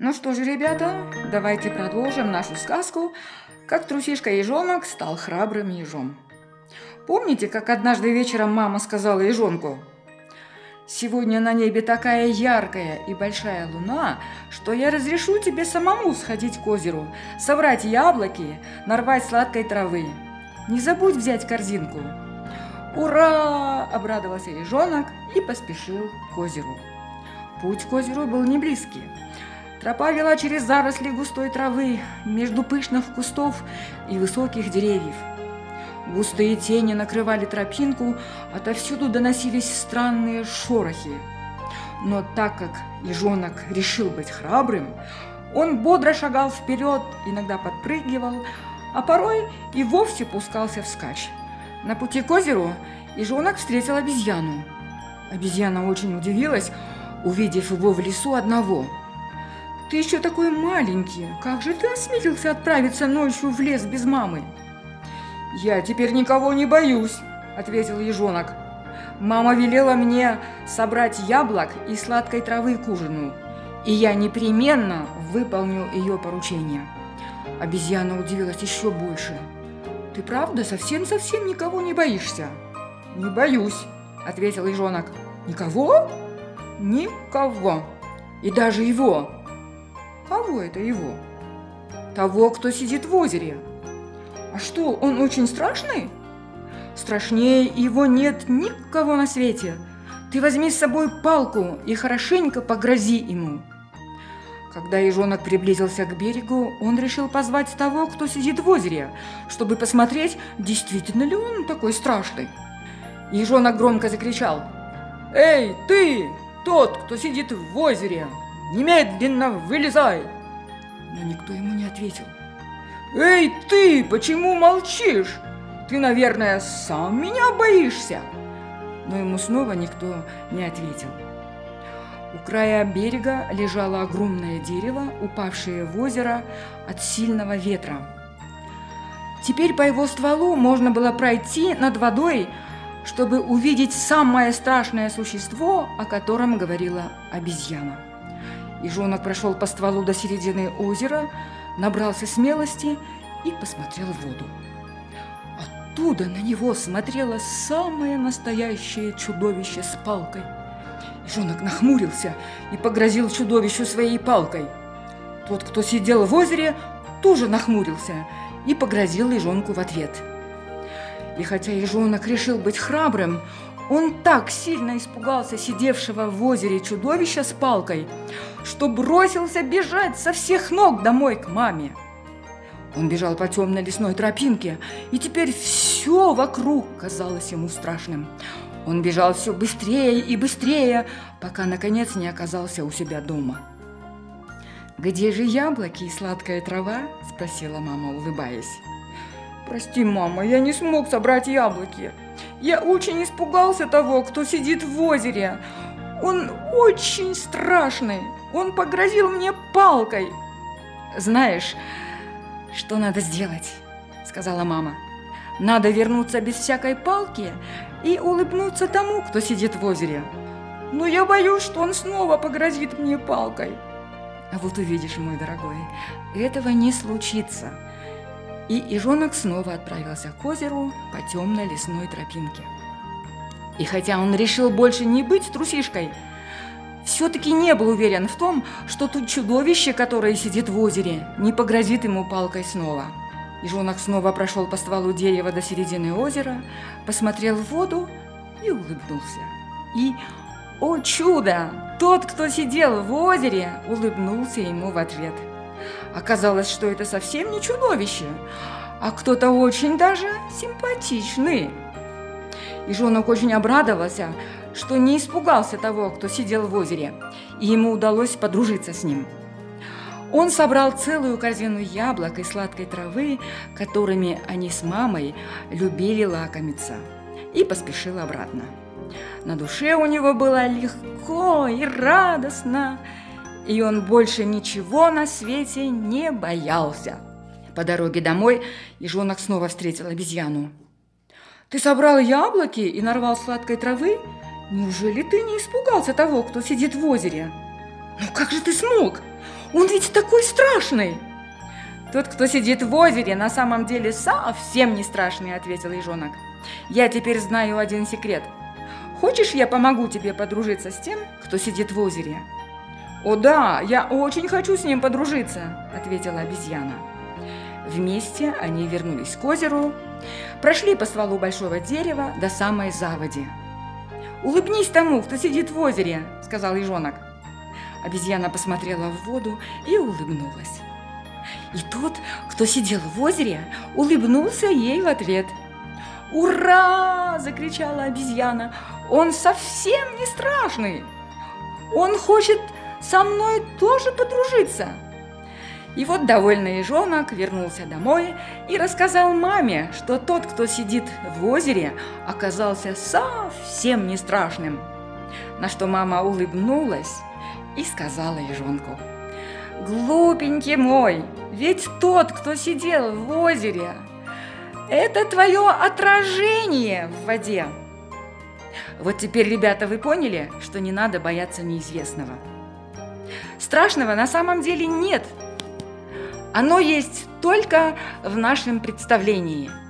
Ну что же, ребята, давайте продолжим нашу сказку «Как трусишка-ежонок стал храбрым ежом». Помните, как однажды вечером мама сказала ежонку «Сегодня на небе такая яркая и большая луна, что я разрешу тебе самому сходить к озеру, собрать яблоки, нарвать сладкой травы. Не забудь взять корзинку». «Ура!» – обрадовался ежонок и поспешил к озеру. Путь к озеру был не близкий. Тропа вела через заросли густой травы, между пышных кустов и высоких деревьев. Густые тени накрывали тропинку, отовсюду доносились странные шорохи. Но так как ежонок решил быть храбрым, он бодро шагал вперед, иногда подпрыгивал, а порой и вовсе пускался вскачь. На пути к озеру ежонок встретил обезьяну. Обезьяна очень удивилась, увидев его в лесу одного. «Ты еще такой маленький, как же ты осмелился отправиться ночью в лес без мамы?» «Я теперь никого не боюсь», – ответил ежонок. «Мама велела мне собрать яблок и сладкой травы к ужину, и я непременно выполню ее поручение». Обезьяна удивилась еще больше. «Ты правда совсем-совсем никого не боишься?» «Не боюсь», – ответил ежонок. «Никого?» «Никого. И даже его». «Кого это его?» «Того, кто сидит в озере». А что, он очень страшный? Страшнее его нет никого на свете. Ты возьми с собой палку и хорошенько погрози ему. Когда ежонок приблизился к берегу, он решил позвать того, кто сидит в озере, чтобы посмотреть, действительно ли он такой страшный. Ежонок громко закричал. «Эй, ты, тот, кто сидит в озере, немедленно вылезай!» Но никто ему не ответил. «Эй, ты, почему молчишь? Ты, наверное, сам меня боишься?» Но ему снова никто не ответил. У края берега лежало огромное дерево, упавшее в озеро от сильного ветра. Теперь по его стволу можно было пройти над водой, чтобы увидеть самое страшное существо, о котором говорила обезьяна. Ежонок прошел по стволу до середины озера, набрался смелости и посмотрел в воду. Оттуда на него смотрело самое настоящее чудовище с палкой. Ежонок нахмурился и погрозил чудовищу своей палкой. Тот, кто сидел в озере, тоже нахмурился и погрозил ежонку в ответ. И хотя ежонок решил быть храбрым, он так сильно испугался сидевшего в озере чудовища с палкой, что бросился бежать со всех ног домой к маме. Он бежал по темной лесной тропинке, и теперь все вокруг казалось ему страшным. Он бежал все быстрее и быстрее, пока, наконец, не оказался у себя дома. «Где же яблоки и сладкая трава?» – спросила мама, улыбаясь. «Прости, мама, я не смог собрать яблоки. Я очень испугался того, кто сидит в озере. Он очень страшный. Он погрозил мне палкой. Знаешь, что надо сделать? Сказала мама. Надо вернуться без всякой палки и улыбнуться тому, кто сидит в озере. Но я боюсь, что он снова погрозит мне палкой. А вот увидишь, мой дорогой, этого не случится. И ежонок снова отправился к озеру по темной лесной тропинке. И хотя он решил больше не быть трусишкой, все-таки не был уверен в том, что тут чудовище, которое сидит в озере, не погрозит ему палкой снова. Ежонок снова прошел по стволу дерева до середины озера, посмотрел в воду и улыбнулся. И, о чудо, тот, кто сидел в озере, улыбнулся ему в ответ. Оказалось, что это совсем не чудовище, а кто-то очень даже симпатичный. Ежонок очень обрадовался, что не испугался того, кто сидел в озере, и ему удалось подружиться с ним. Он собрал целую корзину яблок и сладкой травы, которыми они с мамой любили лакомиться, и поспешил обратно. На душе у него было легко и радостно, и он больше ничего на свете не боялся. По дороге домой ежонок снова встретил обезьяну. «Ты собрал яблоки и нарвал сладкой травы?» Неужели ты не испугался того, кто сидит в озере? Ну как же ты смог? Он ведь такой страшный!» «Тот, кто сидит в озере, на самом деле совсем не страшный», – ответил ежонок. «Я теперь знаю один секрет. Хочешь, я помогу тебе подружиться с тем, кто сидит в озере?» «О да, я очень хочу с ним подружиться», – ответила обезьяна. Вместе они вернулись к озеру, прошли по стволу большого дерева до самой заводи. «Улыбнись тому, кто сидит в озере», – сказал ежонок. Обезьяна посмотрела в воду и улыбнулась. И тот, кто сидел в озере, улыбнулся ей в ответ. «Ура!» – закричала обезьяна. «Он совсем не страшный! Он хочет со мной тоже подружиться!» И вот довольный ежонок вернулся домой и рассказал маме, что тот, кто сидит в озере, оказался совсем не страшным. На что мама улыбнулась и сказала ежонку, «Глупенький мой, ведь тот, кто сидел в озере, это твое отражение в воде». Вот теперь, ребята, вы поняли, что не надо бояться неизвестного. Страшного на самом деле нет – оно есть только в нашем представлении –